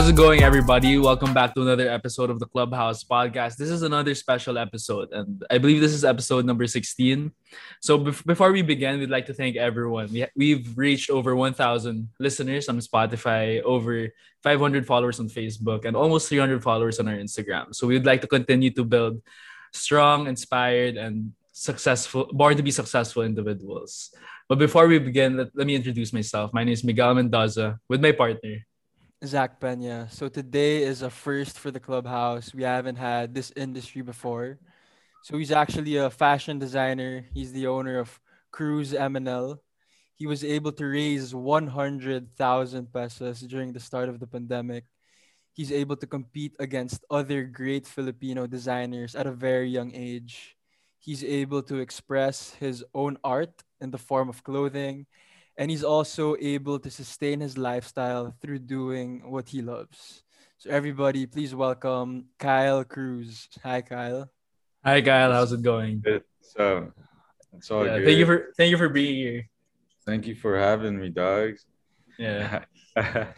How's it going, everybody? Welcome back to another episode of the Clubhouse Podcast. This is another special episode, and I believe this is episode number 16. So, bef- before we begin, we'd like to thank everyone. We ha- we've reached over 1,000 listeners on Spotify, over 500 followers on Facebook, and almost 300 followers on our Instagram. So, we'd like to continue to build strong, inspired, and successful, born to be successful individuals. But before we begin, let, let me introduce myself. My name is Miguel Mendoza with my partner. Zach Pena. So today is a first for the clubhouse. We haven't had this industry before. So he's actually a fashion designer. He's the owner of Cruz MNL. He was able to raise 100,000 pesos during the start of the pandemic. He's able to compete against other great Filipino designers at a very young age. He's able to express his own art in the form of clothing and he's also able to sustain his lifestyle through doing what he loves. So everybody, please welcome Kyle Cruz. Hi, Kyle. Hi, Kyle. How's it going? So it's all Yeah, good. thank you for thank you for being here. Thank you for having me, dogs. Yeah.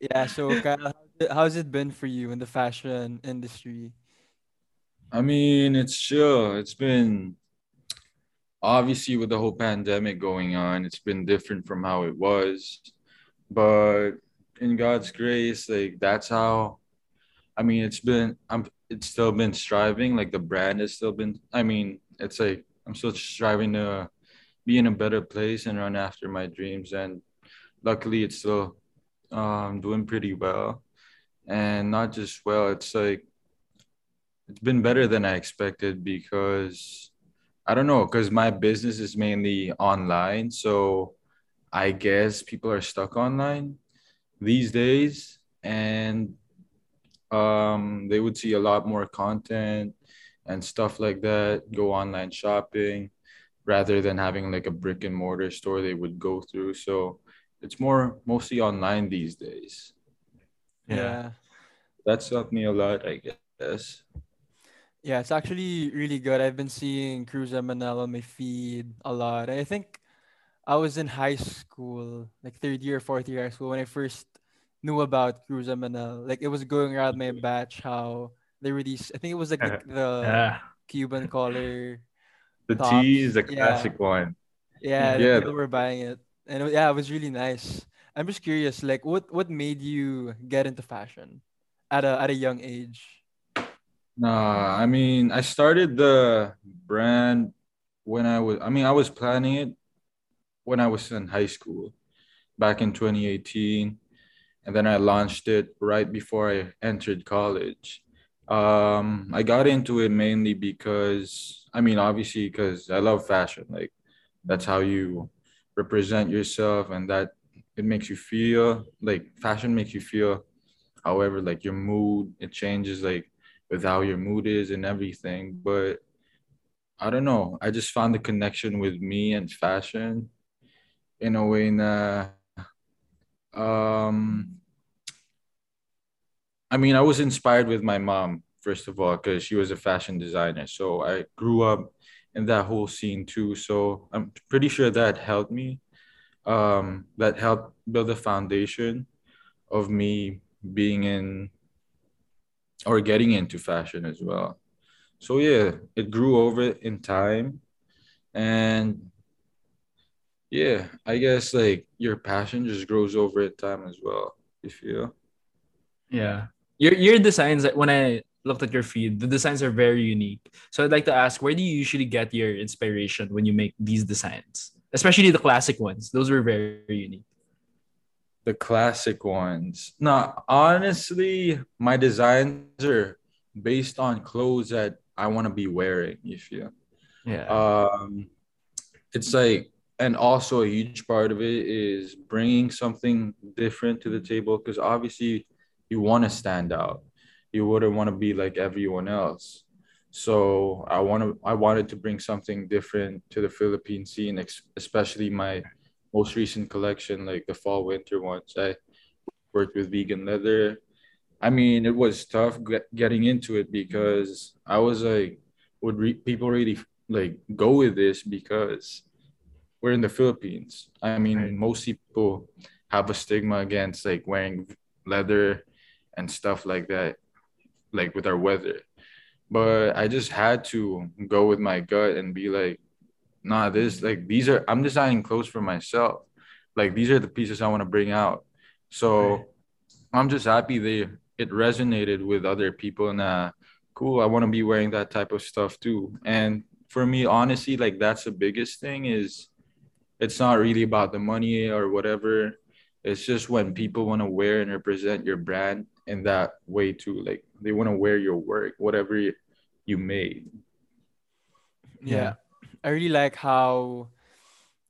Yeah. So Kyle, how's it, how's it been for you in the fashion industry? I mean, it's chill. It's been obviously with the whole pandemic going on, it's been different from how it was. But in God's grace, like that's how I mean it's been I'm it's still been striving. Like the brand has still been I mean, it's like I'm still striving to be in a better place and run after my dreams. And luckily it's still um doing pretty well. And not just well, it's like it's been better than I expected because I don't know, because my business is mainly online. So I guess people are stuck online these days and um, they would see a lot more content and stuff like that, go online shopping rather than having like a brick and mortar store they would go through. So it's more mostly online these days. Yeah. That's helped me a lot, I guess. Yeah, it's actually really good. I've been seeing Cruz MNL on my feed a lot. I think I was in high school, like third year, fourth year high school, when I first knew about Cruz and MNL. Like it was going around my batch how they released. I think it was like the, the Yeah. Cuban collar. The Tops, T is a yeah. classic one. Yeah, Yeah. people were buying it, and yeah, it was really nice. I'm just curious, like, what what made you get into fashion at a at a young age? Nah, I mean, I started the brand when I was, I mean, I was planning it when I was in high school back in 2018. And then I launched it right before I entered college. Um, I got into it mainly because, I mean, obviously, because I love fashion. Like, that's how you represent yourself, and that it makes you feel like fashion makes you feel however, like your mood, it changes, like, with how your mood is and everything. But I don't know. I just found the connection with me and fashion in a way that um I mean I was inspired with my mom, first of all, because she was a fashion designer. So I grew up in that whole scene too. So I'm pretty sure that helped me. Um, that helped build the foundation of me being in or getting into fashion as well. So yeah, it grew over in time and yeah, I guess like your passion just grows over in time as well. You feel? Yeah. Your your designs when I looked at your feed, the designs are very unique. So I'd like to ask, where do you usually get your inspiration when you make these designs? Especially the classic ones. Those were very, unique. The classic ones. Now, honestly, my designs are based on clothes that I want to be wearing, you feel? Yeah. um it's like and also a huge part of it is bringing something different to the table because obviously you want to stand out you wouldn't want to be like everyone else so i want to i wanted to bring something different to the philippine scene especially my most recent collection like the fall winter ones i worked with vegan leather i mean it was tough get, getting into it because i was like would re- people really like go with this because we're in the Philippines. I mean, Right. most people have a stigma against like wearing leather and stuff like that, like with our weather. But I just had to go with my gut and be like, nah, this like these are I'm designing clothes for myself. Like these are the pieces I want to bring out. So Right. I'm just happy they it resonated with other people and uh cool, I want to be wearing that type of stuff too. And for me, honestly, like that's the biggest thing is it's not really about the money or whatever. It's just when people want to wear and represent your brand in that way too. Like they want to wear your work, whatever you, you made. Yeah. I really like how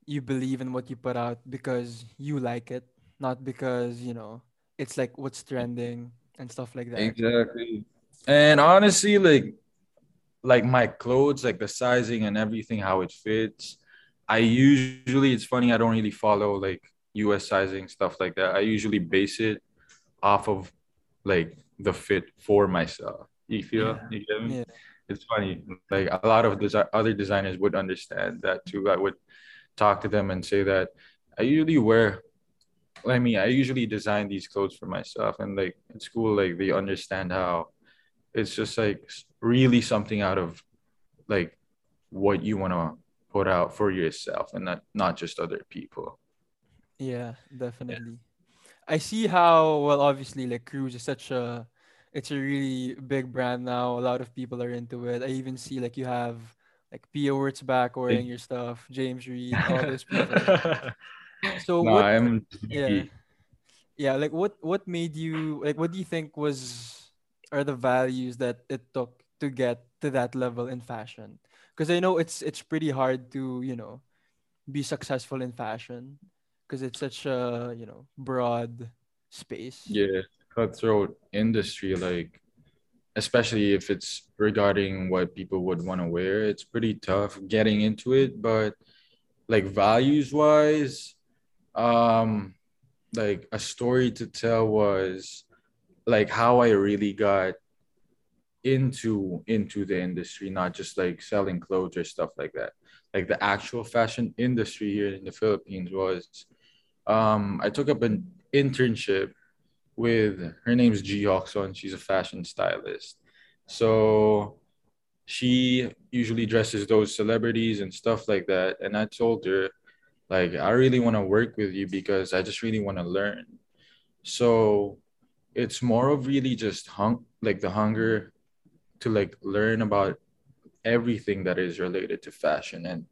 you believe in what you put out because you like it, not because, you know, it's like what's trending and stuff like that. Exactly. And honestly, like like my clothes, like the sizing and everything, how it fits. I usually it's funny, I don't really follow like US sizing stuff like that. I usually base it off of like the fit for myself. You feel Yeah. you get me? Yeah. It's funny. Like a lot of desi- other designers would understand that too. I would talk to them and say that I usually wear I mean, I usually design these clothes for myself, and like in school, like they understand how it's just like really something out of like what you want to put out for yourself, and not not just other people. Yeah, definitely. I see how well obviously like Cruz is such a it's a really big brand now. A lot of people are into it. I even see like you have like Pia Wurtzbach wearing your stuff, James Reid, all those people. So No, what I'm yeah. Yeah, like what what made you like what do you think was are the values that it took to get to that level in fashion? Because I know it's it's pretty hard to, you know, be successful in fashion because it's such a, you know, broad space. yeah, cutthroat industry, like especially if it's regarding what people would want to wear, it's pretty tough getting into it. But like values wise, um, like a story to tell was like how I really got into into the industry, not just like selling clothes or stuff like that. Like the actual fashion industry here in the Philippines was um I took up an internship with her name's Gee Jocson. She's a fashion stylist. So she usually dresses those celebrities and stuff like that. And I told her, like, I really want to work with you because I just really want to learn. So it's more of really just hung like the hunger to like learn about everything that is related to fashion. And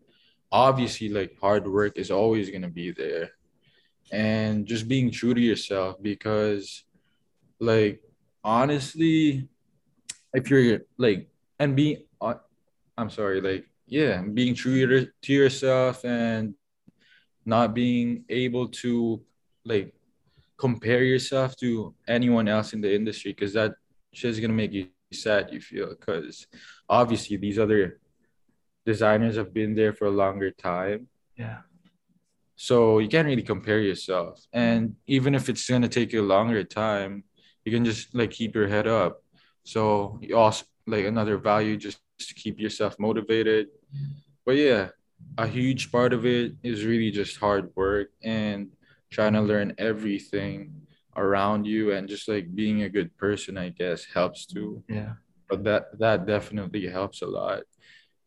obviously, like hard work is always gonna be there. And just being true to yourself because like honestly, if you're like and being uh, I'm sorry, like yeah, being true to yourself and not being able to like compare yourself to anyone else in the industry because that shit's gonna make you sad you feel because obviously these other designers have been there for a longer time yeah. So you can't really compare yourself. And even if it's gonna take you a longer time you can just like keep your head up. So you also like another value just to keep yourself motivated. But yeah a huge part of it is really just hard work and trying to learn everything around you and just like being a good person i guess helps too. Yeah. but that that definitely helps a lot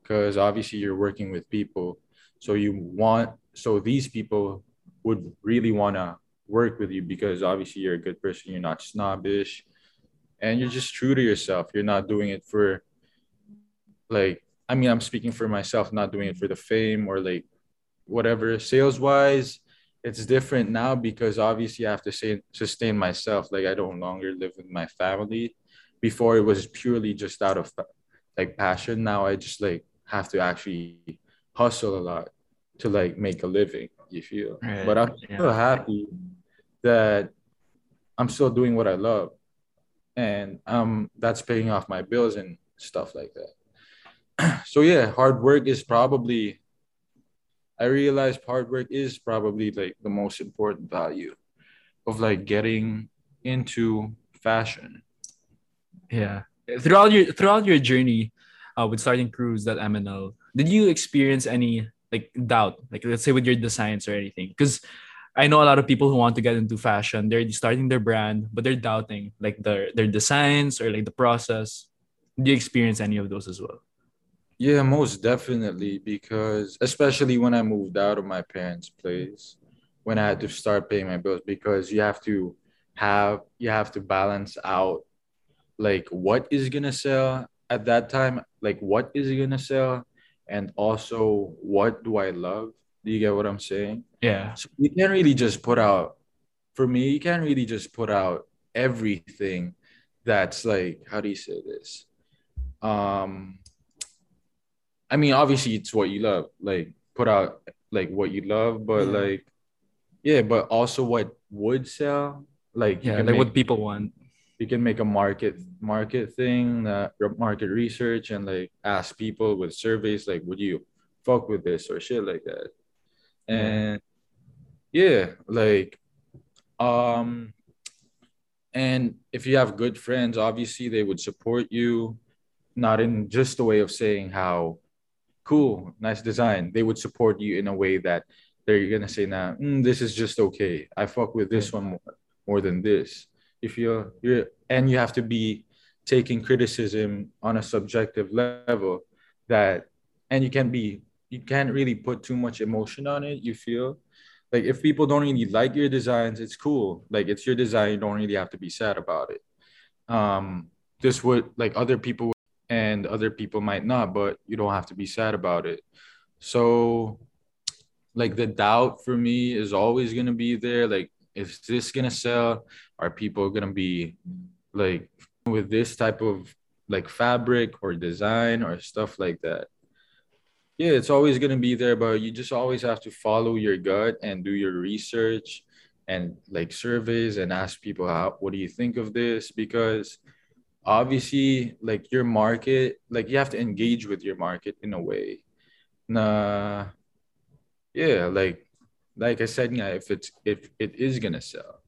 because obviously you're working with people. So you want so these people would really want to work with you because obviously you're a good person you're not snobbish and you're just true to yourself. You're not doing it for like i mean i'm speaking for myself not doing it for the fame or like whatever. Sales wise it's different now because obviously i have to say, sustain myself. Like i don't longer live with my family. Before it was purely just out of like passion. Now i just like have to actually hustle a lot to like make a living you feel Right, but i'm yeah. still happy that i'm still doing what i love and um that's paying off my bills and stuff like that so yeah hard work is probably i realized hard work is probably like the most important value of like getting into fashion Yeah. Throughout your throughout your journey uh, with starting Cruz at MNL, did you experience any like doubt, like let's say with your designs or anything? Because I know a lot of people who want to get into fashion. They're starting their brand, but they're doubting like their their designs or like the process. Do you experience any of those as well? Yeah, most definitely. Because especially when I moved out of my parents' place, when I had to start paying my bills, because you have to have you have to balance out like what is gonna sell at that time, like what is gonna sell, and also what do I love. Do you get what I'm saying? Yeah. So you can't really just put out. For me, you can't really just put out everything that's like how do you say this? Um, I mean, obviously it's what you love. Like put out like what you love, but Yeah. like yeah, but also what would sell. Like Yeah, like make, what people want. You can make a market market thing, uh, market research, and like ask people with surveys like, would you fuck with this or shit like that? And yeah, like um and if you have good friends, obviously they would support you, not in just a way of saying how cool, nice design. They would support you in a way that they're gonna say, "Nah, mm, this is just okay. I fuck with this one more, more than this." If you're you're and you have to be taking criticism on a subjective level that and you can't be you can't really put too much emotion on it, you feel? Like if people don't really like your designs, it's cool. Like it's your design, you don't really have to be sad about it. Um, this would like other people and other people might not, but you don't have to be sad about it. So like the doubt for me is always gonna be there. Like, is this gonna sell? Are people gonna be like with this type of like fabric or design or stuff like that? Yeah, it's always gonna be there, but you just always have to follow your gut and do your research and like surveys and ask people how what do you think of this? Because obviously like your market, like you have to engage with your market in a way. Nah, yeah, like like I said, yeah, if it's if it is gonna sell.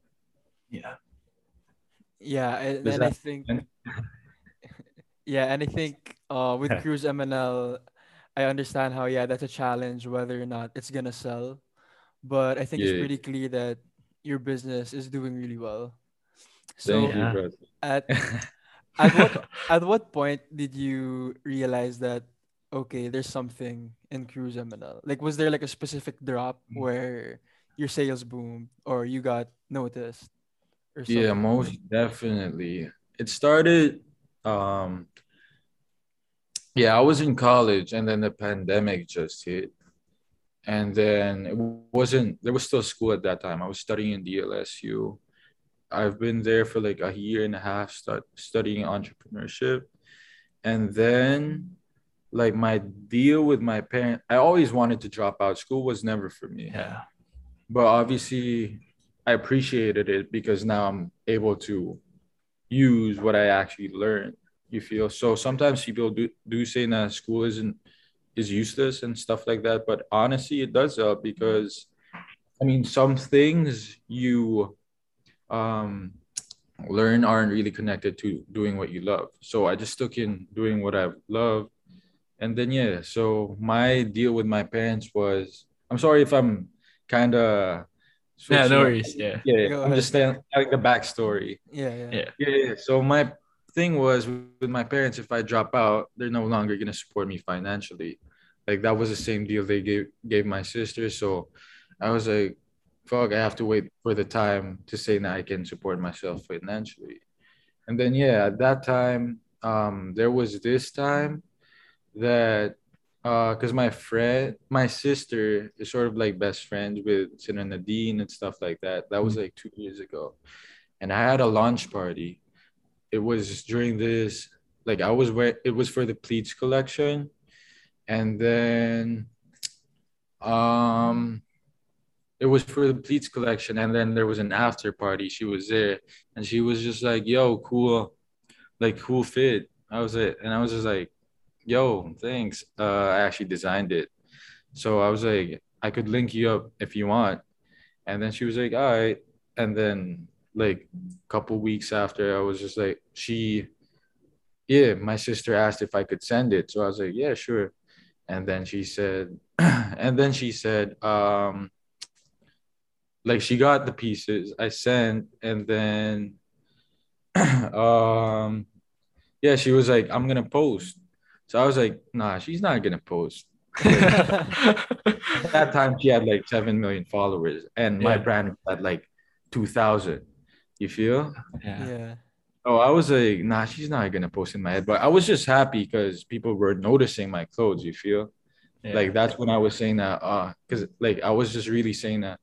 Yeah. Yeah, and, and I think yeah, and I think uh with Yeah. Cruz MNL, I understand how yeah that's a challenge whether or not it's gonna sell, but I think it's pretty clear that your business is doing really well. So Thank you, at at what at what point did you realize that okay there's something in Cruz MNL? Like was there like a specific drop Mm. where your sales boomed or you got noticed? Or Yeah, most definitely. It started um yeah, I was in college and then the pandemic just hit. And then it wasn't there was still school at that time. I was studying in DLSU. I've been there for like a year and a half start studying entrepreneurship. And then like my deal with my parent I always wanted to drop out. School was never for me Yeah. but obviously I appreciated it because now I'm able to use what I actually learned. You feel so sometimes people do do say that school isn't is useless and stuff like that, but honestly, it does help because I mean some things you um learn aren't really connected to doing what you love. So I just took in doing what I love. And then yeah, so my deal with my parents was I'm sorry if I'm kind of Yeah, no worries. Yeah. Yeah, Go I'm just ahead. telling the backstory. Yeah, yeah. Yeah. Yeah, yeah. So my thing was with my parents, if I drop out, they're no longer gonna support me financially. Like that was the same deal they gave gave my sister. So I was like, fuck, I have to wait for the time to say that I can support myself financially. And then yeah, at that time, um, there was this time that uh because my friend my sister is sort of like best friends with Sina Nadine and stuff like that. That was like two years ago. And I had a launch party. It was during this, like I was where it was for the pleats collection. And then um it was for the pleats collection. And then there was an after party. She was there and she was just like, yo, cool, like cool fit. I was it, and I was just like, yo, thanks. Uh, I actually designed it. So I was like, I could link you up if you want. And then she was like, all right. And then like a couple weeks after, I was just like, she, yeah, my sister asked if I could send it. So I was like, yeah, sure. And then she said, and then she said, um, like she got the pieces I sent, and then um yeah, she was like, I'm gonna post. So I was like, nah, she's not gonna post. At that time she had like seven million followers, and my brand had like two thousand. You feel? yeah. yeah. Oh, I was like, nah, she's not gonna post in my head. But I was just happy because people were noticing my clothes, you feel? yeah. Like that's when I was saying that, uh, because like I was just really saying that,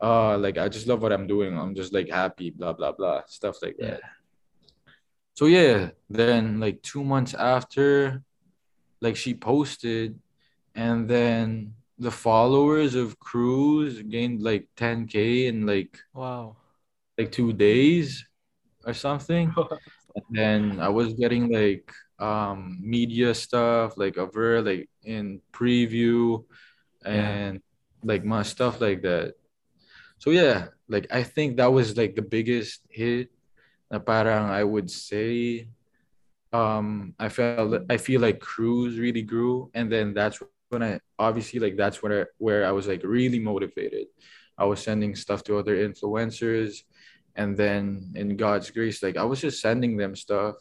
uh, like I just love what I'm doing. I'm just like happy, blah blah blah, stuff like that. So yeah, then like two months after, like she posted, and then the followers of Cruz gained like 10k in like Wow. like two days or something. And then I was getting like um media stuff like of her like in preview and like my stuff like that. So yeah, like I think that was like the biggest hit. Na parang I would say um I felt I feel like Cruz really grew and then that's when I obviously like that's where I, where I was like really motivated. I was sending stuff to other influencers and then in God's grace like I was just sending them stuff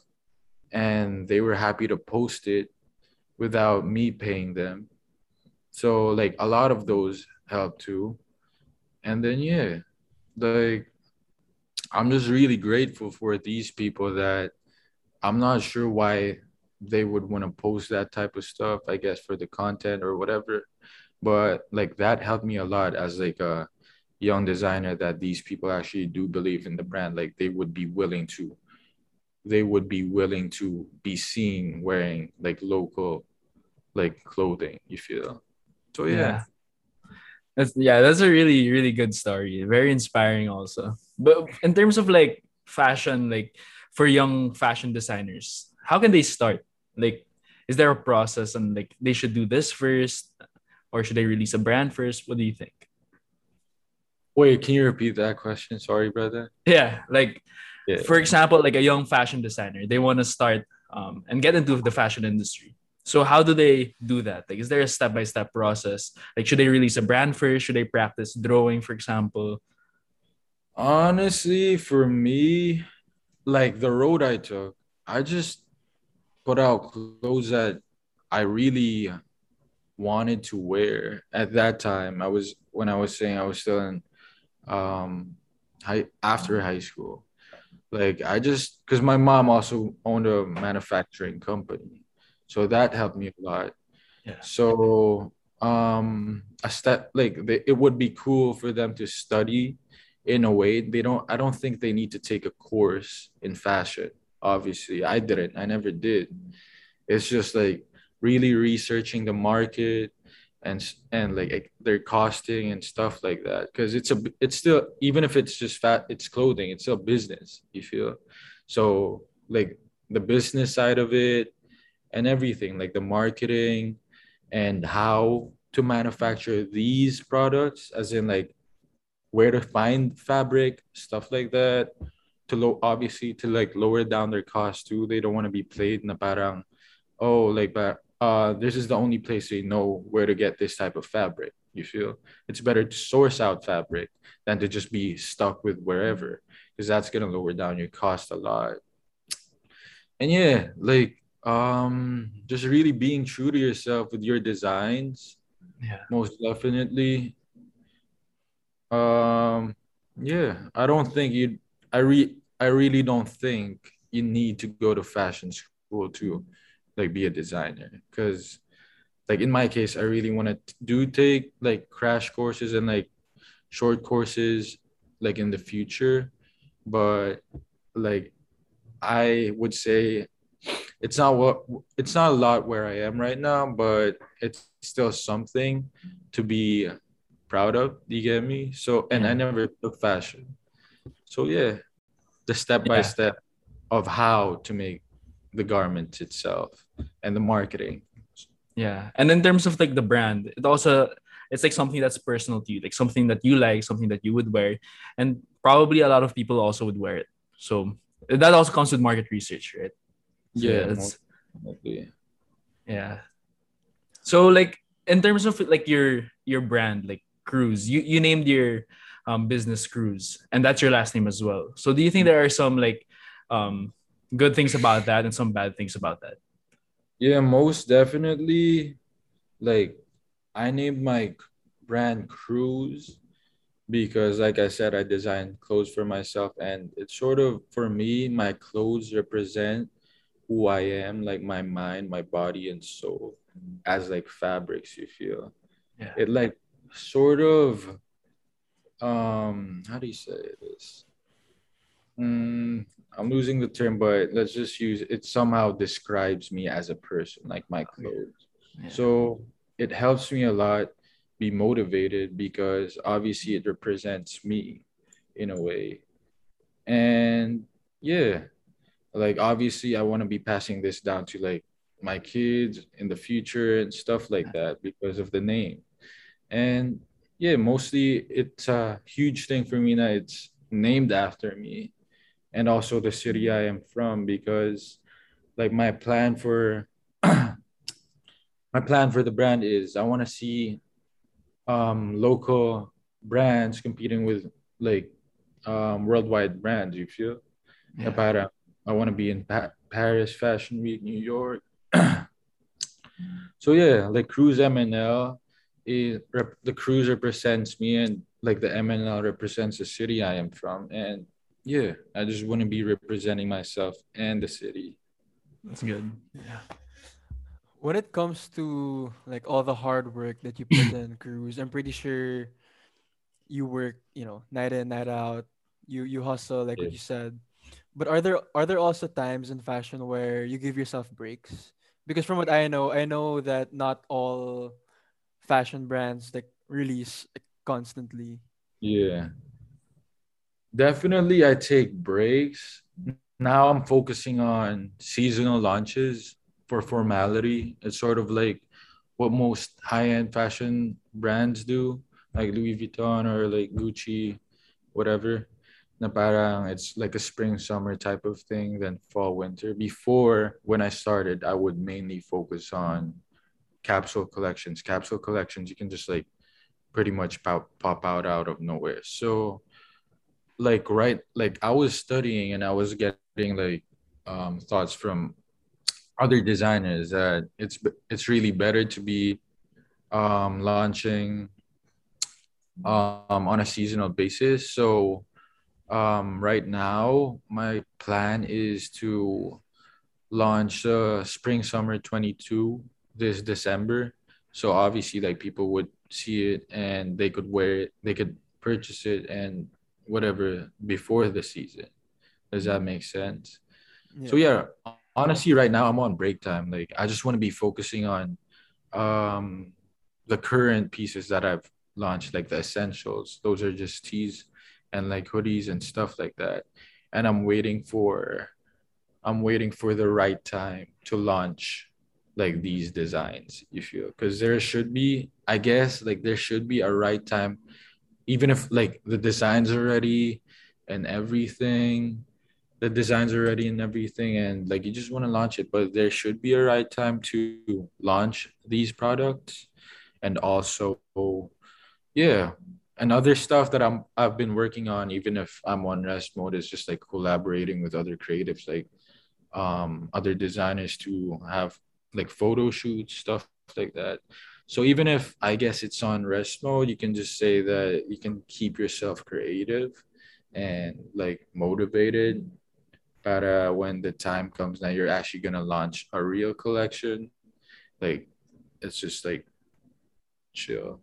and they were happy to post it without me paying them. So like a lot of those helped too. And then yeah, like I'm just really grateful for these people that I'm not sure why they would want to post that type of stuff, I guess for the content or whatever. But like that helped me a lot as like a young designer that these people actually do believe in the brand. Like they would be willing to they would be willing to be seen wearing like local like clothing, you feel. So yeah. That's yeah, that's a really, really good story. Very inspiring also. But in terms of like fashion, like for young fashion designers, how can they start? Like, is there a process and like they should do this first? Or should they release a brand first? What do you think? Wait, can you repeat that question? Sorry, brother. Yeah, like Yeah. for example, like a young fashion designer, they want to start um, and get into the fashion industry. So how do they do that? Like, is there a step by step process? Like, should they release a brand first? Should they practice drawing, for example? Honestly, for me, like the road I took, I just put out clothes that I really wanted to wear at that time. I was when I was saying I was still in um high after high school. Like I just because my mom also owned a manufacturing company. So that helped me a lot. Yeah. So um a step like they, it would be cool for them to study in a way they don't i don't think they need to take a course in fashion. Obviously i didn't. I never did. It's just like really researching the market and and like their costing and stuff like that. Because it's a it's still even if it's just fat it's clothing. It's still business you feel? So like the business side of it and everything like the marketing and how to manufacture these products as in like where to find fabric, stuff like that. To low, obviously, to like lower down their cost too. They don't want to be played in the parang, oh, like, but uh, this is the only place they know where to get this type of fabric. You feel it's better to source out fabric than to just be stuck with wherever, because that's gonna lower down your cost a lot. And yeah, like um, just really being true to yourself with your designs. Yeah. Most definitely um, yeah, I don't think you. I re. I really don't think you need to go to fashion school to, like, be a designer. Because, like in my case, I really want to do take like crash courses and like short courses, like in the future. But like, I would say, it's not what it's not a lot where I am right now, but it's still something to be proud of. You get me? So, and I never took fashion. So, yeah, the step by step of how to make the garment itself and the marketing. Yeah. And in terms of like the brand, it also it's like something that's personal to you, like something that you like, something that you would wear. And probably a lot of people also would wear it. So that also comes with market research, right? So, Yeah, it's- yeah. So like in terms of like your your brand, like Cruz, you you named your um, business Cruz, and that's your last name as well. So do you think there are some like um, good things about that and some bad things about that? Yeah, most definitely. Like, I named my brand Cruz because, like I said, I design clothes for myself, and it's sort of for me, my clothes represent who I am, like my mind, my body, and soul, as like fabrics. You feel Yeah. it, like sort of. Um, how do you say this? Mm, I'm losing the term, but let's just use it. Somehow describes me as a person, like my clothes. Yeah. So it helps me a lot be motivated because obviously it represents me in a way. And yeah, like obviously I want to be passing this down to like my kids in the future and stuff like that because of the name. And yeah, mostly it's a huge thing for me that it's named after me and also the city I am from because like my plan for my plan for the brand is I want to see um local brands competing with like um worldwide brands you feel Yeah. para I want to be in pa- Paris Fashion Week New York so yeah like Cruz MNL is rep- the Cruz represents me and like the MNL represents the city I am from and yeah I just want to be representing myself and the city That's good. Yeah. When it comes to like all the hard work that you put in, Cruz, I'm pretty sure you work, you know, night in, night out. You you hustle, like what you said. But are there are there also times in fashion where you give yourself breaks? Because from what I know, I know that not all fashion brands like release constantly. Yeah. Definitely, I take breaks. Now I'm focusing on seasonal launches for formality. It's sort of like what most high-end fashion brands do, like Louis Vuitton or like Gucci, whatever. It's like a spring summer type of thing, then fall winter. Before when I started, I would mainly focus on capsule collections. Capsule collections, you can just like pretty much pop, pop out out of nowhere. So like right like I was studying and I was getting like um thoughts from other designers that it's it's really better to be um launching um on a seasonal basis. So um right now my plan is to launch uh spring summer 22 this December. So obviously like people would see it and they could wear it, they could purchase it and whatever before the season. Does that make sense? So yeah, honestly, right now I'm on break time. Like I just want to be focusing on um the current pieces that I've launched, like the essentials. Those are just tees and like hoodies and stuff like that. And I'm waiting for I'm waiting for the right time to launch like these designs, you feel? Because there should be, I guess, like there should be a right time, even if like the designs are ready and everything, the designs are ready and everything, and like you just want to launch it, but there should be a right time to launch these products. And also, yeah, and other stuff that I'm I've been working on, even if I'm on rest mode, is just like collaborating with other creatives, like um other designers to have like photo shoots, stuff like that. So even if I guess it's on rest mode, you can just say that you can keep yourself creative and like motivated. But uh, when the time comes now, you're actually gonna launch a real collection. Like it's just like chill.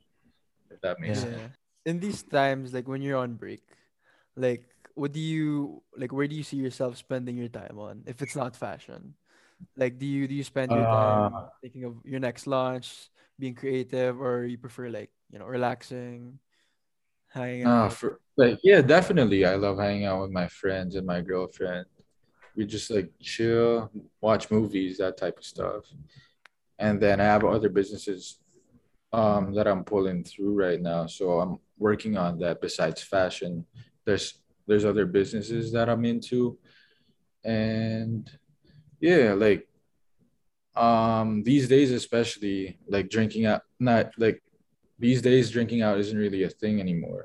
If that makes Yeah. sense. In these times, like when you're on break, like what do you like where do you see yourself spending your time on if it's not fashion? Like do you do you spend your time Uh, thinking of your next launch, being creative, or you prefer like, you know, relaxing, hanging Uh, out? for like yeah, definitely. I love hanging out with my friends and my girlfriend. We just like chill, watch movies, that type of stuff. And then I have other businesses um that I'm pulling through right now. So I'm working on that besides fashion. There's there's other businesses that I'm into. And yeah, like um these days especially like drinking out not like these days drinking out isn't really a thing anymore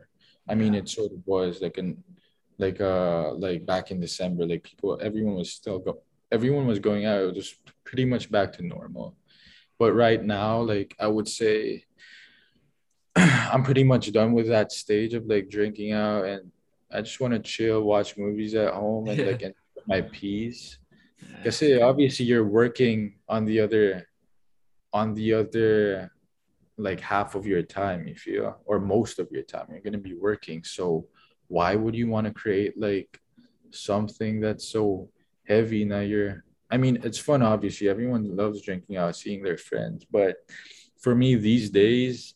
I mean, it sort of was like an like uh like back in December, like people, everyone was still go, everyone was going out. It was pretty much back to normal. But right now, like I would say, I'm pretty much done with that stage of like drinking out, and I just want to chill, watch movies at home, and Yeah. like enjoy my peace. Because obviously you're working on the other, on the other, like half of your time, if you or most of your time, you're gonna be working. So why would you want to create like something that's so heavy now you're I mean, it's fun, obviously. Everyone loves drinking out, seeing their friends. But for me, these days,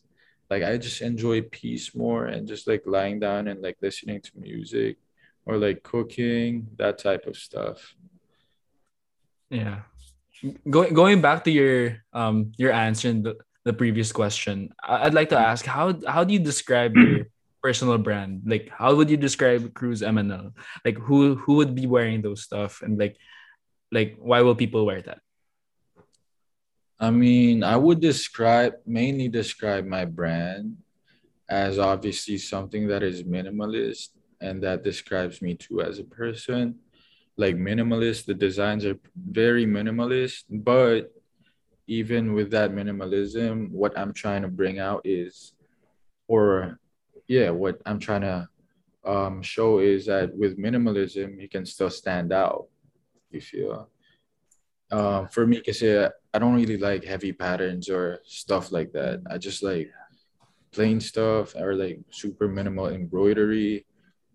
like I just enjoy peace more and just like lying down and like listening to music or like cooking, that type of stuff. Yeah. Going going back to your um your answer in the, the previous question, I'd like to ask how how do you describe your personal brand? Like how would you describe Cruz MNL? Like who who would be wearing those stuff and like like why will people wear that? I mean, I would describe mainly describe my brand as obviously something that is minimalist and that describes me too as a person. Like minimalist, the designs are very minimalist, but even with that minimalism, what I'm trying to bring out is, or yeah, what I'm trying to um, show is that with minimalism, you can still stand out. You feel? Um, for me, because I don't really like heavy patterns or stuff like that. I just like plain stuff or like super minimal embroidery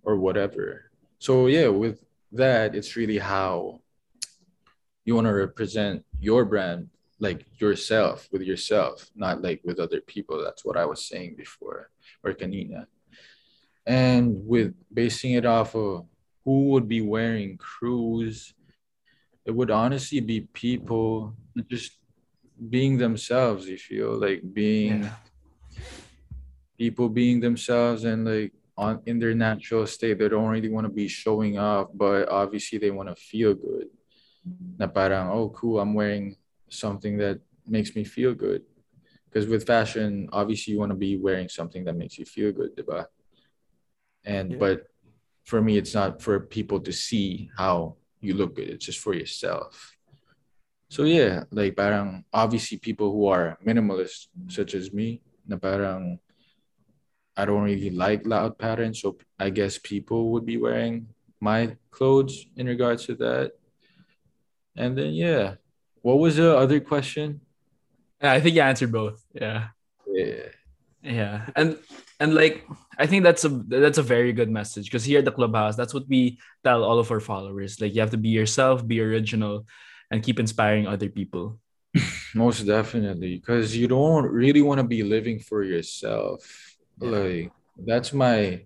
or whatever. So yeah, with that, it's really how you want to represent your brand, like yourself with yourself, not like with other people. That's what I was saying before, or kanina. And with basing it off of who would be wearing Cruz, it would honestly be people just being themselves, you feel like being Yeah. people being themselves and like on in their natural state. They don't really want to be showing off, but obviously they want to feel good. Na parang, oh cool, I'm wearing something that makes me feel good. Because with fashion, obviously you want to be wearing something that makes you feel good, diba? And Yeah. but for me, it's not for people to see how you look good. It's just for yourself. So yeah, like parang obviously people who are minimalist such as me, na parang I don't really like loud patterns, so I guess people would be wearing my clothes in regards to that. And then yeah, what was the other question? I think you answered both. Yeah. Yeah. Yeah, and and like I think that's a that's a very good message because here at the clubhouse, that's what we tell all of our followers. Like you have to be yourself, be original, and keep inspiring other people. Most definitely, because you don't really want to be living for yourself. Yeah. Like that's my.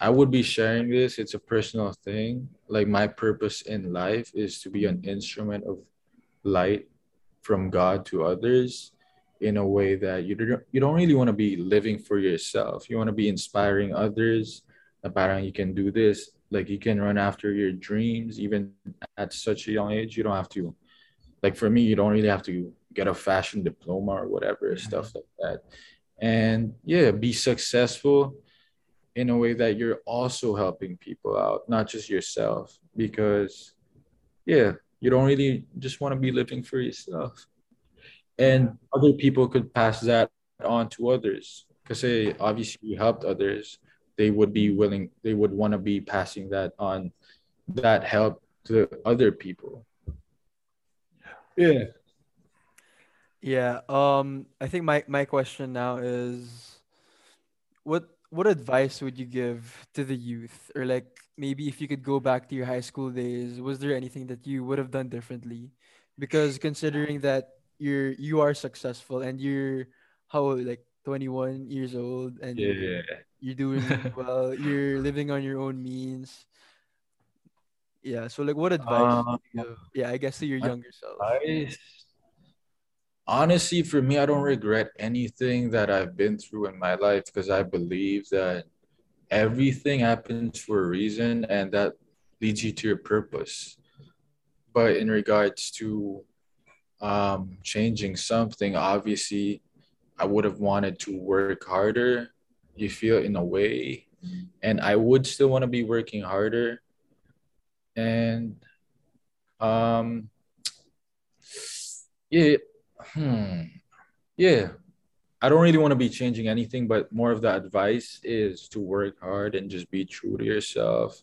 I would be sharing this. It's a personal thing. Like my purpose in life is to be an instrument of light from God to others in a way that you don't you don't really want to be living for yourself. You want to be inspiring others. Parang you can do this. Like you can run after your dreams even at such a young age. You don't have to like for me, you don't really have to get a fashion diploma or whatever, stuff mm-hmm. like that. And yeah, be successful in a way that you're also helping people out, not just yourself. Because yeah, you don't really just want to be living for yourself. And other people could pass that on to others. Because hey, obviously you helped others, they would be willing, they would want to be passing that on, that help to other people. Yeah. Yeah. Um, I think my my question now is, what what advice would you give to the youth, or like maybe if you could go back to your high school days, was there anything that you would have done differently? Because considering that you're you are successful and you're how old, like 21 years old and Yeah. you're doing well, you're living on your own means. Yeah. So like, what advice? Um, would you give? Yeah, I guess to your younger self. I honestly, for me, I don't regret anything that I've been through in my life because I believe that everything happens for a reason and that leads you to your purpose. But in regards to um, changing something, obviously, I would have wanted to work harder. You feel in a way, and I would still want to be working harder. And um yeah, hmm, yeah. I don't really want to be changing anything, but more of the advice is to work hard and just be true to yourself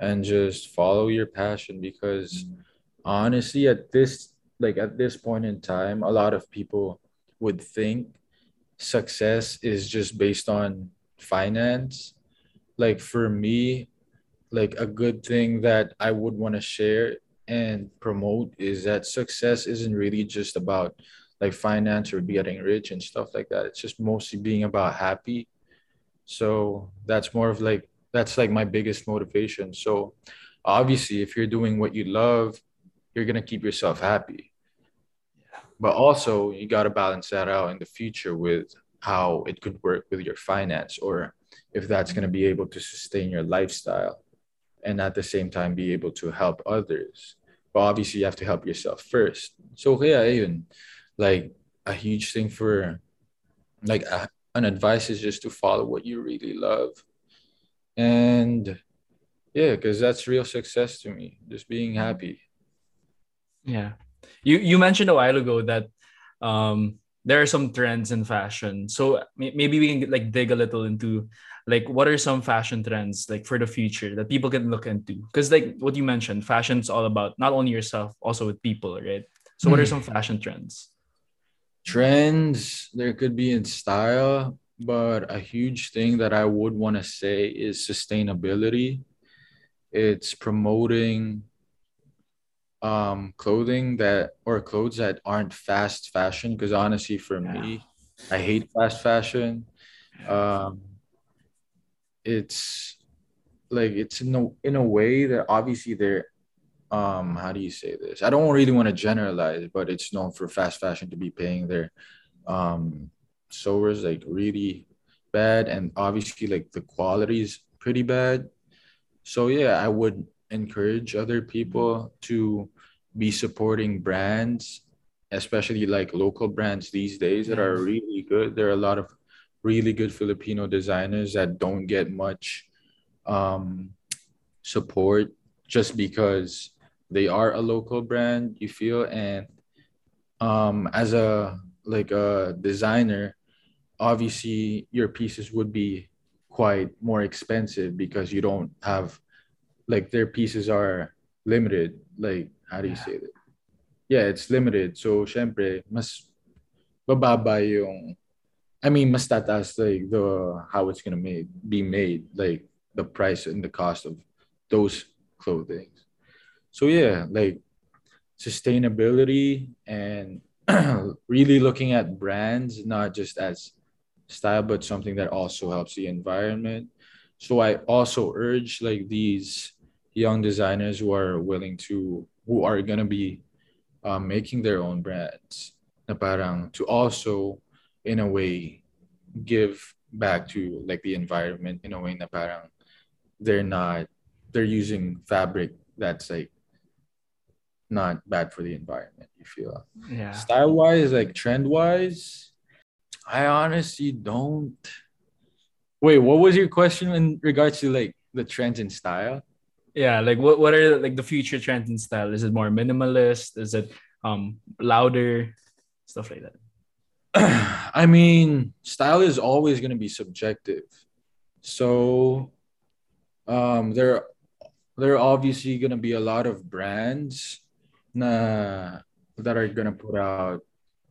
and just follow your passion because honestly at this like at this point in time a lot of people would think success is just based on finance like for me like a good thing that i would want to share and promote is that success isn't really just about like finance or getting rich and stuff like that. It's just mostly being about happy. So that's more of like that's like my biggest motivation. So obviously if you're doing what you love you're to keep yourself happy. But also you got to balance that out in the future with how it could work with your finance or if that's to be able to sustain your lifestyle and at the same time be able to help others but obviously you have to help yourself first. So yeah ayun, like a huge thing for like a, an advice is just to follow what you really love. And yeah because that's real success to me just being happy. Yeah. You you mentioned a while ago that um there are some trends in fashion. So maybe we can like dig a little into like what are some fashion trends like for the future that people can look into? Because like what you mentioned fashion's all about not only yourself also with people right? So what are hmm. some fashion trends? Trends there could be in style but a huge thing that i would want to say is sustainability. It's promoting um clothing that or clothes that aren't fast fashion because honestly for yeah. me i hate fast fashion. Um it's like it's in a, in a way that obviously they're um how do you say this? I don't really want to generalize but it's known for fast fashion to be paying their um sewers like really bad and obviously like the quality is pretty bad. So yeah i would encourage other people to be supporting brands, especially like local brands these days that are really good. There are a lot of really good Filipino designers that don't get much um, support just because they are a local brand, you feel. And um, as a like a designer, obviously your pieces would be quite more expensive because you don't have like their pieces are limited like how do you yeah. say that yeah it's limited so syempre mas bababa yung I mean mas tataas like the how it's gonna made be made like the price and the cost of those clothing so yeah like sustainability and really looking at brands not just as style but something that also helps the environment. So i also urge like these young designers who are willing to who are gonna be um, making their own brands na parang to also in a way give back to like the environment in a way na parang they're not they're using fabric that's like not bad for the environment you feel? Yeah. Style wise like trend wise i honestly don't. Wait what was your question in regards to like the trends in style? Yeah like what, what are like the future trends in style? Is it more minimalist? Is it um louder? Stuff like that i mean style is always going to be subjective. So um there there are obviously going to be a lot of brands na, that are going to put out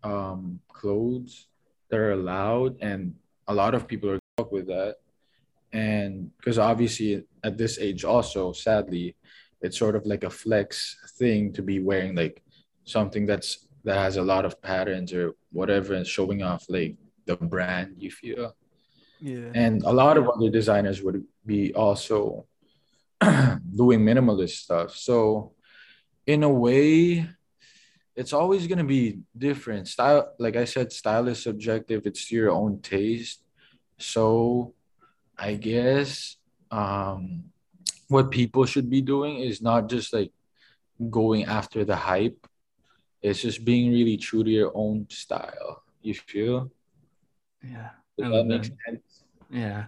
um clothes that are loud and a lot of people are with that. And because obviously at this age also sadly it's sort of like a flex thing to be wearing like something that's that has a lot of patterns or whatever and showing off like the brand you feel. Yeah. And a lot of other designers would be also doing minimalist stuff. So in a way it's always going to be different. Style like i said style is subjective. It's your own taste. So I guess um, what people should be doing is not just like going after the hype. It's just being really true to your own style. You feel? Yeah. Does that make sense? Yeah.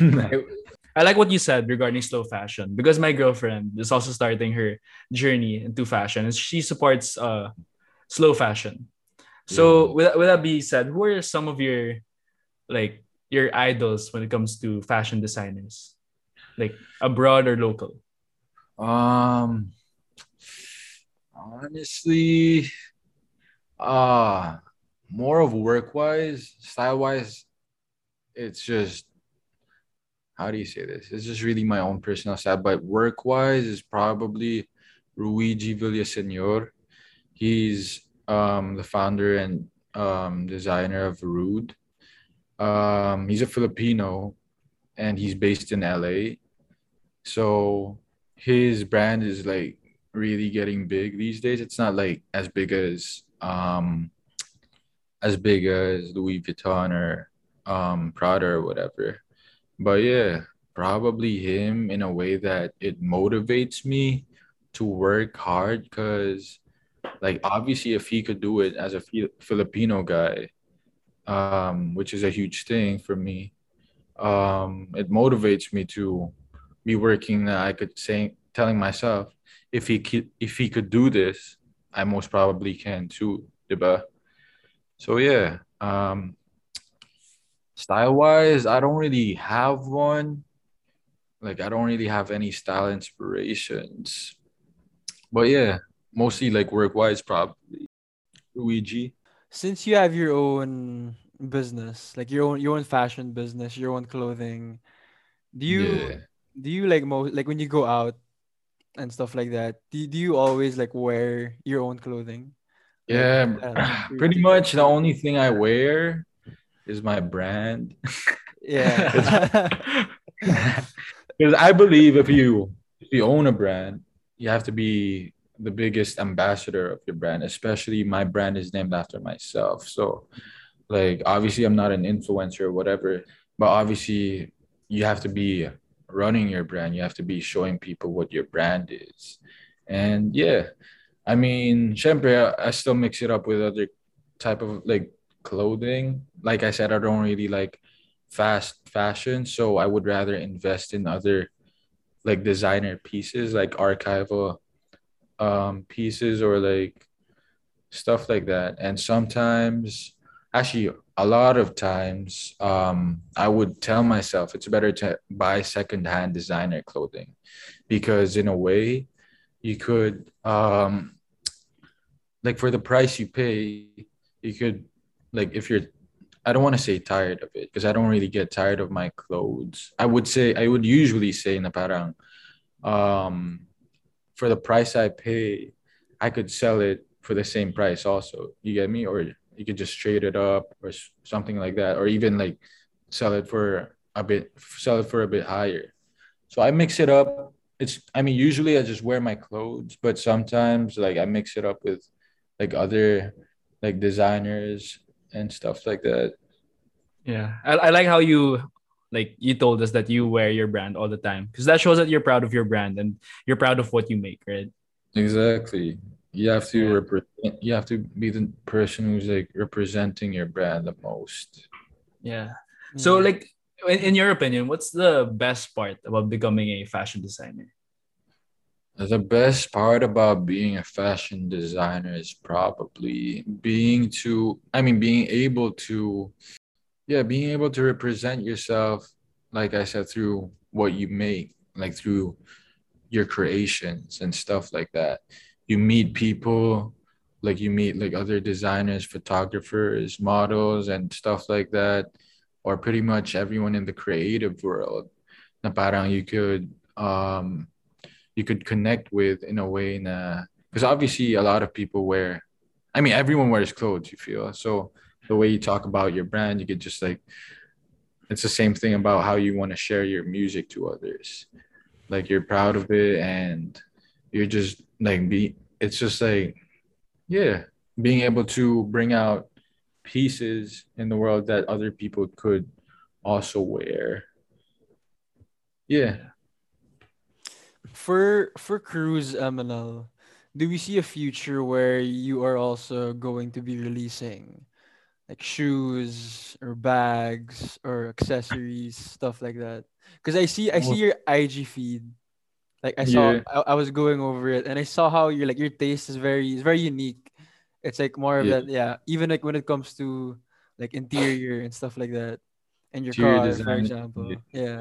I like what you said regarding slow fashion because my girlfriend is also starting her journey into fashion and she supports uh slow fashion. So with, with that being said, who are some of your like your idols when it comes to fashion designers? Like abroad or local? Um honestly uh more of work wise, style wise, it's just how do you say this? It's just really my own personal style. But work wise is probably Luigi Villasenor. He's um the founder and um designer of Rhude. Um he's a Filipino and he's based in LA. So his brand is like really getting big these days. It's not like as big as um as big as Louis Vuitton or um Prada or whatever. But yeah, probably him in a way that it motivates me to work hard because like obviously if he could do it as a Filipino guy um which is a huge thing for me um it motivates me to be working that I could say telling myself if he could if he could do this I most probably can too diba? so yeah um style wise, I don't really have one. Like I don't really have any style inspirations. But yeah, mostly like work wise, probably Luigi. Since you have your own business, like your own your own fashion business, your own clothing, do you Yeah. do you like most like when you go out and stuff like that? Do, do you always like wear your own clothing? Like, Yeah, uh, pretty much the only thing I wear is my brand. Yeah. Because I believe if you if you own a brand, you have to be the biggest ambassador of your brand. Especially my brand is named after myself. So like obviously I'm not an influencer or whatever, but obviously you have to be running your brand. You have to be showing people what your brand is. And yeah, I mean, syempre, I still mix it up with other type of like clothing. Like I said, I don't really like fast fashion, so I would rather invest in other like designer pieces, like archival um pieces or like stuff like that. And sometimes actually a lot of times um I would tell myself it's better to buy secondhand designer clothing because in a way you could um like for the price you pay you could like if you're I don't want to say tired of it because I don't really get tired of my clothes. I would say I would usually say na parang um for the price I pay, I could sell it for the same price also. You get me? Or you could just trade it up or something like that or even like sell it for a bit sell it for a bit higher. So I mix it up. It's I mean usually I just wear my clothes, but sometimes like I mix it up with like other like designers and stuff like that. Yeah, I, I like how you like you told us that you wear your brand all the time because that shows that you're proud of your brand and you're proud of what you make, right? Exactly. You have to Yeah. represent. You have to be the person who's like representing your brand the most. Yeah. So Yeah. like in, in your opinion, what's the best part about becoming a fashion designer? The best part about being a fashion designer is probably being to. I mean, being able to. Yeah, being able to represent yourself, like I said, through what you make, like through your creations and stuff like that. You meet people, like you meet like other designers, photographers, models, and stuff like that, or pretty much everyone in the creative world. Na parang you could um you could connect with in a way na because obviously a lot of people wear I mean everyone wears clothes, you feel. So the way you talk about your brand, you could just like it's the same thing about how you want to share your music to others like you're proud of it and you're just like be it's just like yeah being able to bring out pieces in the world that other people could also wear yeah For for Cruz MNL, do we see a future where you are also going to be releasing like shoes or bags or accessories, stuff like that. Because I see I see your IG feed. Like I saw Yeah. I, I was going over it and I saw how your like your taste is very is very unique. It's like more of Yeah. that, yeah. Even like when it comes to like interior and stuff like that. And your Interior car, for example. yeah. Yeah.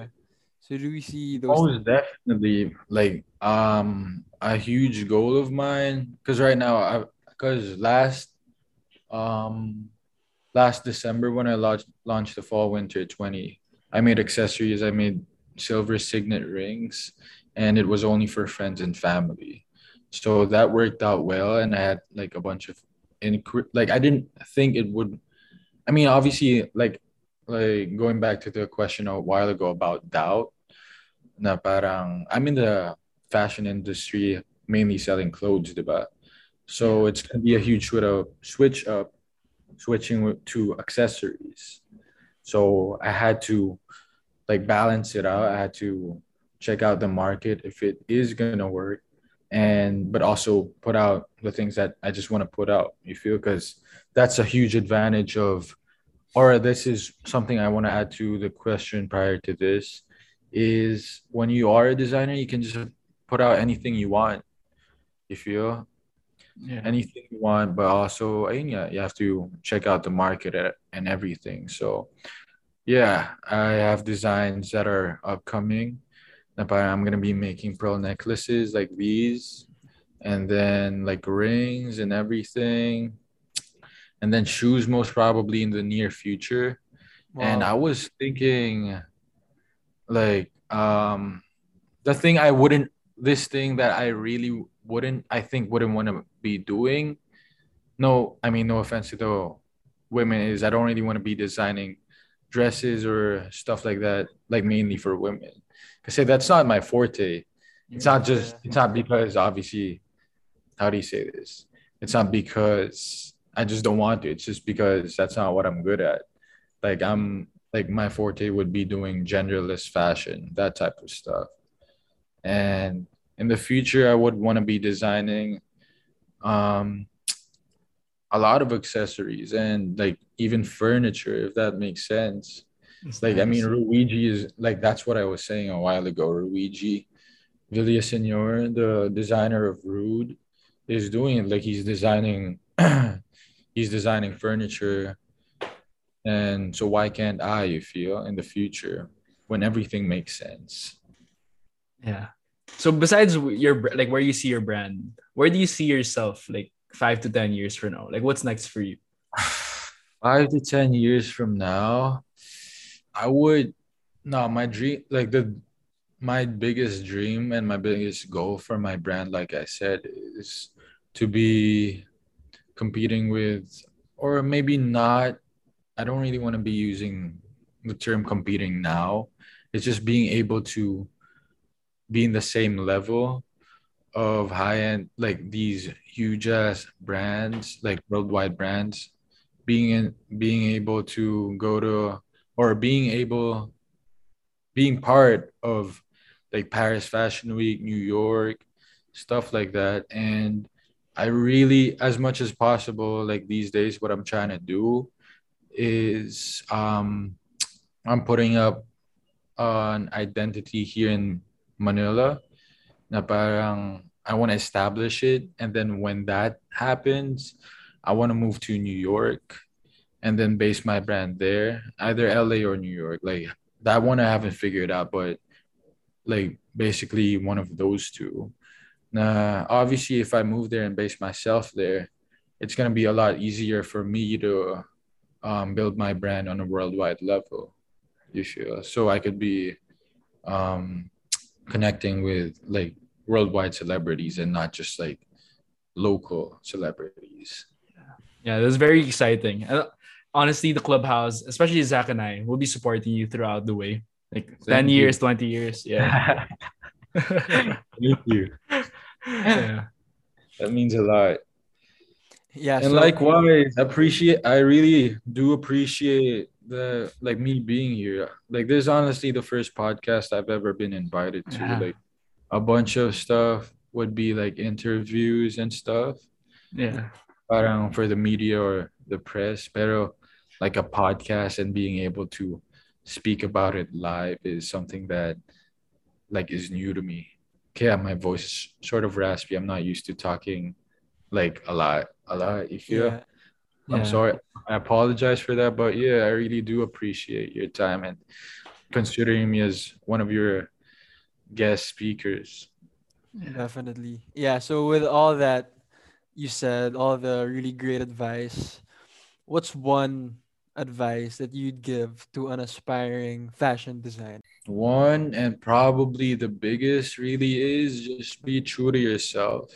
So do we see those Most definitely like um a huge goal of mine because right now I because last um last December when I launched launched the fall winter 20 I made accessories I made silver signet rings and it was only for friends and family so that worked out well and I had like a bunch of inc- like I didn't think it would I mean obviously like like going back to the question a while ago about doubt na parang I'm in the fashion industry mainly selling clothes, diba? So it's gonna be a huge switch up, switching to accessories. So I had to like balance it out. I had to check out the market if it is gonna work, and but also put out the things that I just want to put out. You feel because that's a huge advantage of, or this is something I want to add to the question prior to this is when you are a designer, you can just put out anything you want. You feel Yeah. anything you want, but also nga, you have to check out the market and everything. So yeah, I have designs that are upcoming. I'm gonna be making pearl necklaces like these, and then like rings and everything, and then shoes most probably in the near future. And I was thinking like um the thing I wouldn't this thing that I really wouldn't I think wouldn't want to be doing no I mean no offense to the women is I don't really want to be designing dresses or stuff like that like mainly for women because say that's not my forte. It's not just it's not because obviously how do you say this? It's not because I just don't want to. It's just because that's not what I'm good at. Like I'm like my forte would be doing genderless fashion, that type of stuff. And in the future, I would want to be designing um a lot of accessories and like even furniture, if that makes sense. It's Like I mean, Luigi is like that's what I was saying a while ago. Luigi Villasenor, the designer of Rhude, is doing it. Like he's designing, he's designing furniture, and so why can't I? You feel in the future when everything makes sense. Yeah. So besides your like where you see your brand, where do you see yourself like five to ten years from now? Like what's next for you? Five to ten years from now, I would no my dream like the my biggest dream and my biggest goal for my brand, like I said, is to be competing with, or maybe not. I don't really want to be using the term competing now. It's just being able to be in the same level of high end, like these huge ass brands, like worldwide brands, being in, being able to go to, or being able, being part of like Paris Fashion Week, New York, stuff like that. And I really, as much as possible, like these days, what I'm trying to do is um, I'm putting up an identity here in Manila na parang I want to establish it. And then when that happens, I want to move to New York and then base my brand there, either LA or New York. Like that one I haven't figured out, but like basically one of those two. Nah, obviously, if I move there and base myself there, it's gonna be a lot easier for me to um, build my brand on a worldwide level. You feel so I could be um, connecting with like worldwide celebrities and not just like local celebrities. Yeah, that's very exciting. And honestly, the clubhouse, especially Zach and I, will be supporting you throughout the way. Like 10 you. years, 20 years. Yeah. Thank you. yeah. That means a lot. Yeah. and so, likewise appreciate i really do appreciate the like me being here like this is honestly the first podcast i've ever been invited to Yeah. like a bunch of stuff would be like interviews and stuff Yeah. parang for the media or the press pero like a podcast and being able to speak about it live is something that like is new to me. Yeah, my voice is sort of raspy. I'm not used to talking like a lot, a lot. You feel? Yeah. I'm Yeah. sorry. I apologize for that, but yeah, I really do appreciate your time and considering me as one of your guest speakers. Definitely. Yeah. So with all that you said, all the really great advice, what's one advice that you'd give to an aspiring fashion designer? One and probably the biggest really is just be true to yourself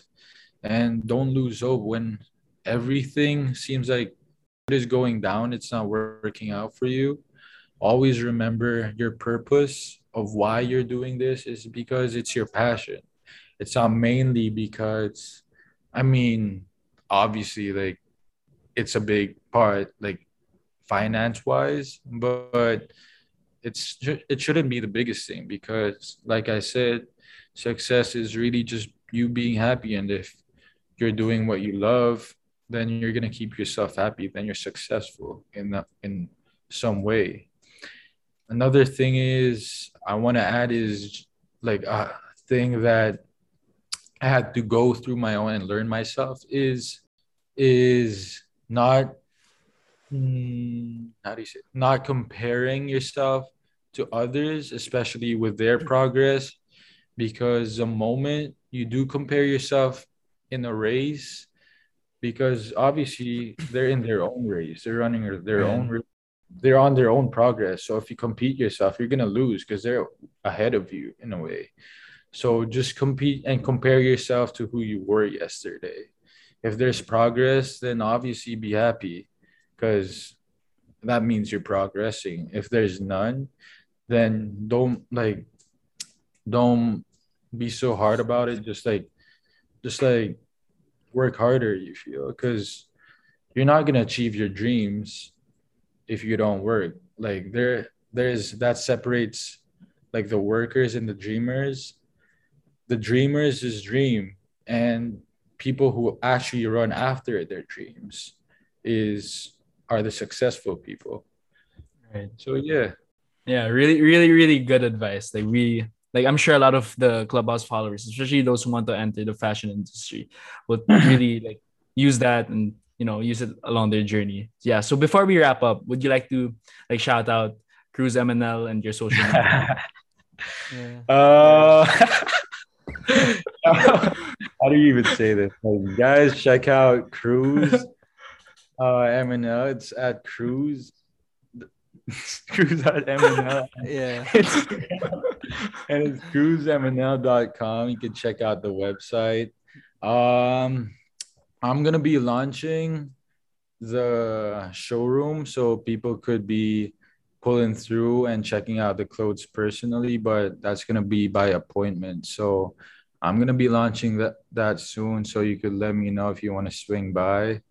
and don't lose hope when everything seems like it is going down, it's not working out for you. Always remember your purpose of why you're doing this is because it's your passion. It's not mainly because, I mean, obviously, like it's a big part, like finance wise, but it's it shouldn't be the biggest thing because like i said success is really just you being happy and if you're doing what you love then you're to keep yourself happy then you're successful in that, in some way. Another thing is i want to add is like a thing that i had to go through my own and learn myself is is not mm, how do you say not comparing yourself to others especially with their progress because the moment you do compare yourself in a race because obviously they're in their own race they're running their Yeah. own they're on their own progress. So if you compete yourself you're going to lose because they're ahead of you in a way. So just compete and compare yourself to who you were yesterday. If there's progress then obviously be happy because that means you're progressing. If there's none then don't like don't be so hard about it. Just like just like work harder you feel because you're not to achieve your dreams if you don't work. Like there there's that separates like the workers and the dreamers. The dreamers is dream and people who actually run after their dreams is are the successful people Right. so yeah Yeah, really, really, really good advice. Like we, like I'm sure a lot of the clubhouse followers, especially those who want to enter the fashion industry, would really like use that and you know use it along their journey. Yeah. So before we wrap up, would you like to like shout out Cruz MNL and your social media? Yeah. Uh, how do you even say this? Like, guys, check out Cruz. Uh, MNL. It's at Cruz. Cruz at MNL. Yeah. It's, and it's cruzmnl.com. You can check out the website. Um, I'm gonna be launching the showroom so people could be pulling through and checking out the clothes personally, but that's gonna be by appointment. So I'm gonna be launching that that soon. So you could let me know if you want to swing by.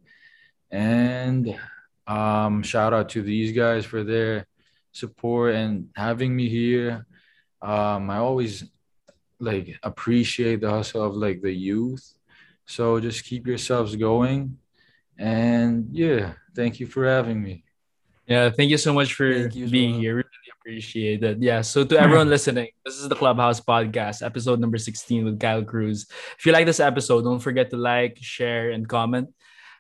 And um, shout out to these guys for their support and having me here. Um, I always like appreciate the hustle of like the youth. So just keep yourselves going. And yeah, thank you for having me. Yeah, thank you so much for you being well. here. Really appreciate it. Yeah. So to everyone listening, this is the Clubhouse Podcast, episode number 16 with Kyle Cruz. If you like this episode, don't forget to like, share, and comment.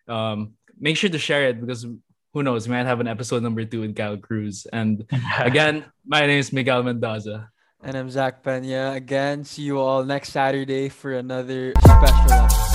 Um, make sure to share it because who knows, we might have an episode number two with Kyle Cruz. And again, my name is Miguel Mendoza. And I'm Zach Pena. Again, see you all next Saturday for another special episode.